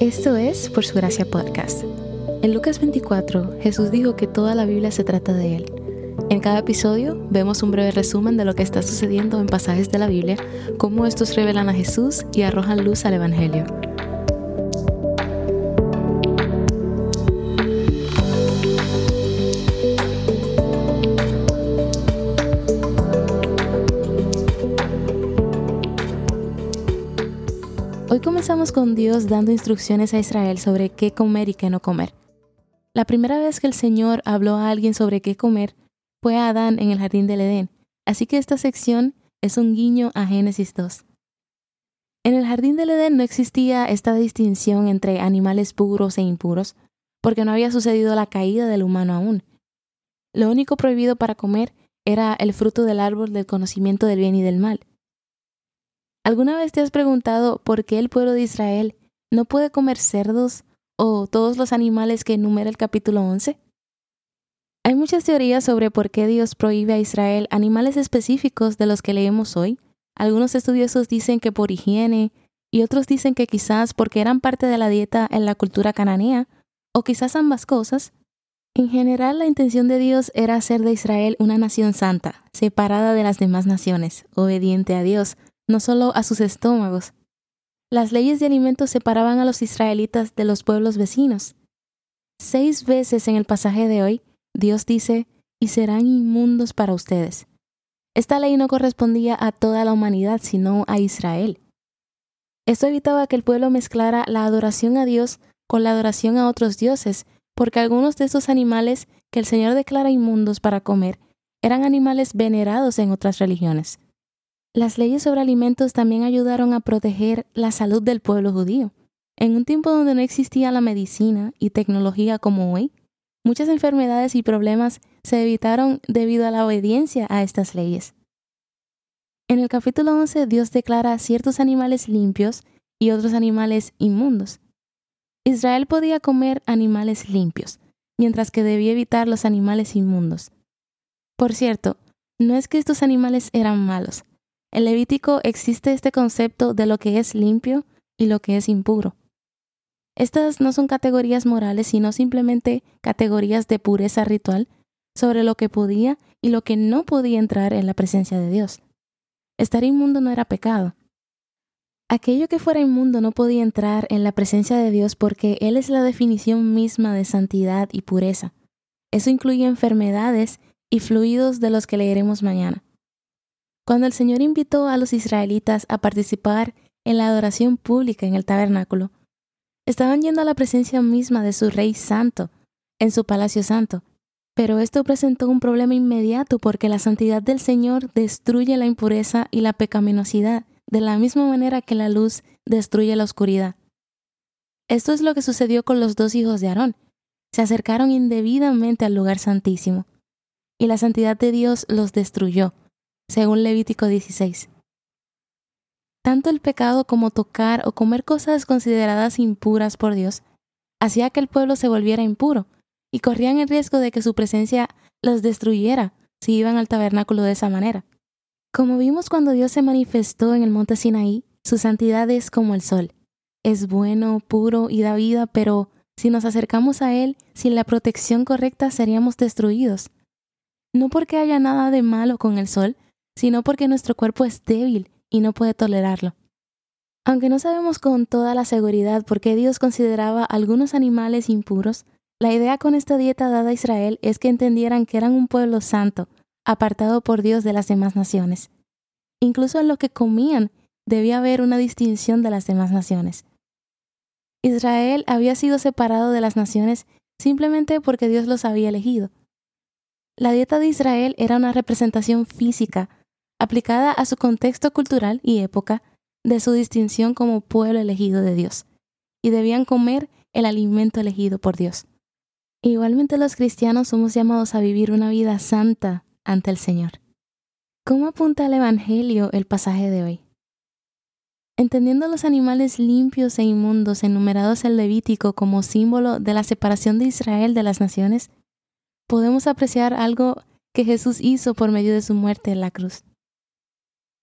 Esto es Por Su Gracia Podcast. En Lucas 24, Jesús dijo que toda la Biblia se trata de Él. En cada episodio vemos un breve resumen de lo que está sucediendo en pasajes de la Biblia, cómo estos revelan a Jesús y arrojan luz al Evangelio. Comenzamos con Dios dando instrucciones a Israel sobre qué comer y qué no comer. La primera vez que el Señor habló a alguien sobre qué comer fue a Adán en el jardín del Edén, así que esta sección es un guiño a Génesis 2. En el jardín del Edén no existía esta distinción entre animales puros e impuros, porque no había sucedido la caída del humano aún. Lo único prohibido para comer era el fruto del árbol del conocimiento del bien y del mal. ¿Alguna vez te has preguntado por qué el pueblo de Israel no puede comer cerdos o todos los animales que enumera el capítulo 11? Hay muchas teorías sobre por qué Dios prohíbe a Israel animales específicos de los que leemos hoy. Algunos estudiosos dicen que por higiene y otros dicen que quizás porque eran parte de la dieta en la cultura cananea, o quizás ambas cosas. En general, la intención de Dios era hacer de Israel una nación santa, separada de las demás naciones, obediente a Dios, no solo a sus estómagos. Las leyes de alimentos separaban a los israelitas de los pueblos vecinos. Seis veces en el pasaje de hoy, Dios dice, y serán inmundos para ustedes. Esta ley no correspondía a toda la humanidad, sino a Israel. Esto evitaba que el pueblo mezclara la adoración a Dios con la adoración a otros dioses, porque algunos de estos animales que el Señor declara inmundos para comer eran animales venerados en otras religiones. Las leyes sobre alimentos también ayudaron a proteger la salud del pueblo judío. En un tiempo donde no existía la medicina y tecnología como hoy, muchas enfermedades y problemas se evitaron debido a la obediencia a estas leyes. En el capítulo 11 Dios declara ciertos animales limpios y otros animales inmundos. Israel podía comer animales limpios, mientras que debía evitar los animales inmundos. Por cierto, no es que estos animales eran malos, en Levítico existe este concepto de lo que es limpio y lo que es impuro. Estas no son categorías morales, sino simplemente categorías de pureza ritual sobre lo que podía y lo que no podía entrar en la presencia de Dios. Estar inmundo no era pecado. Aquello que fuera inmundo no podía entrar en la presencia de Dios porque Él es la definición misma de santidad y pureza. Eso incluye enfermedades y fluidos de los que leeremos mañana. Cuando el Señor invitó a los israelitas a participar en la adoración pública en el tabernáculo, estaban yendo a la presencia misma de su Rey Santo, en su Palacio Santo. Pero esto presentó un problema inmediato porque la santidad del Señor destruye la impureza y la pecaminosidad, de la misma manera que la luz destruye la oscuridad. Esto es lo que sucedió con los dos hijos de Aarón. Se acercaron indebidamente al lugar santísimo, y la santidad de Dios los destruyó según Levítico 16. Tanto el pecado como tocar o comer cosas consideradas impuras por Dios hacía que el pueblo se volviera impuro y corrían el riesgo de que su presencia los destruyera si iban al tabernáculo de esa manera. Como vimos cuando Dios se manifestó en el monte Sinaí, su santidad es como el sol. Es bueno, puro y da vida, pero si nos acercamos a Él sin la protección correcta seríamos destruidos. No porque haya nada de malo con el sol, sino porque nuestro cuerpo es débil y no puede tolerarlo. Aunque no sabemos con toda la seguridad por qué Dios consideraba algunos animales impuros, la idea con esta dieta dada a Israel es que entendieran que eran un pueblo santo, apartado por Dios de las demás naciones. Incluso en lo que comían debía haber una distinción de las demás naciones. Israel había sido separado de las naciones simplemente porque Dios los había elegido. La dieta de Israel era una representación física aplicada a su contexto cultural y época de su distinción como pueblo elegido de Dios, y debían comer el alimento elegido por Dios. Igualmente los cristianos somos llamados a vivir una vida santa ante el Señor. ¿Cómo apunta el Evangelio el pasaje de hoy? Entendiendo los animales limpios e inmundos enumerados en Levítico como símbolo de la separación de Israel de las naciones, podemos apreciar algo que Jesús hizo por medio de su muerte en la cruz.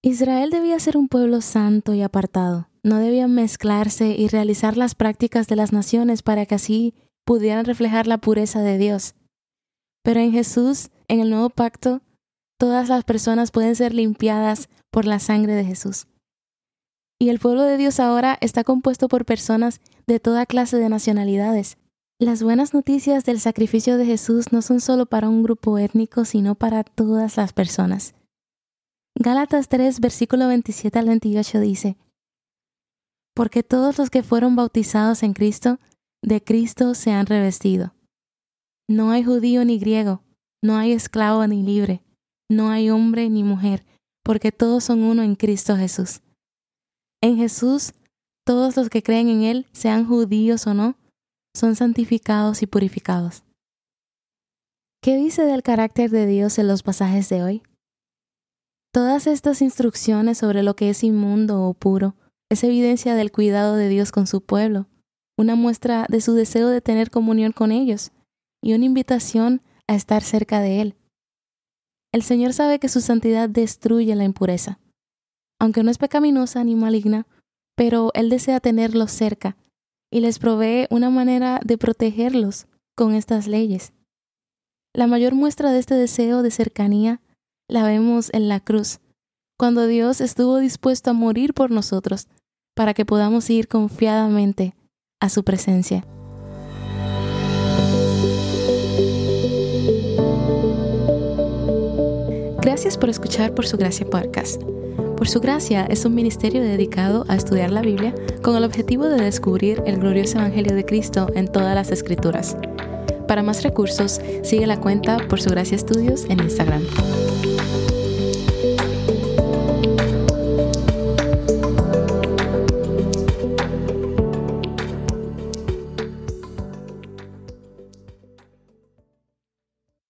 Israel debía ser un pueblo santo y apartado, no debían mezclarse y realizar las prácticas de las naciones para que así pudieran reflejar la pureza de Dios. Pero en Jesús, en el nuevo pacto, todas las personas pueden ser limpiadas por la sangre de Jesús. Y el pueblo de Dios ahora está compuesto por personas de toda clase de nacionalidades. Las buenas noticias del sacrificio de Jesús no son solo para un grupo étnico, sino para todas las personas. Gálatas 3, versículo 27 al 28 dice, Porque todos los que fueron bautizados en Cristo, de Cristo se han revestido. No hay judío ni griego, no hay esclavo ni libre, no hay hombre ni mujer, porque todos son uno en Cristo Jesús. En Jesús, todos los que creen en Él, sean judíos o no, son santificados y purificados. ¿Qué dice del carácter de Dios en los pasajes de hoy? Todas estas instrucciones sobre lo que es inmundo o puro es evidencia del cuidado de Dios con su pueblo, una muestra de su deseo de tener comunión con ellos y una invitación a estar cerca de Él. El Señor sabe que su santidad destruye la impureza, aunque no es pecaminosa ni maligna, pero Él desea tenerlos cerca y les provee una manera de protegerlos con estas leyes. La mayor muestra de este deseo de cercanía la vemos en la cruz, cuando Dios estuvo dispuesto a morir por nosotros para que podamos ir confiadamente a su presencia. Gracias por escuchar Por Su Gracia Podcast. Por Su Gracia es un ministerio dedicado a estudiar la Biblia con el objetivo de descubrir el glorioso Evangelio de Cristo en todas las Escrituras. Para más recursos, sigue la cuenta Por Su Gracia Estudios en Instagram.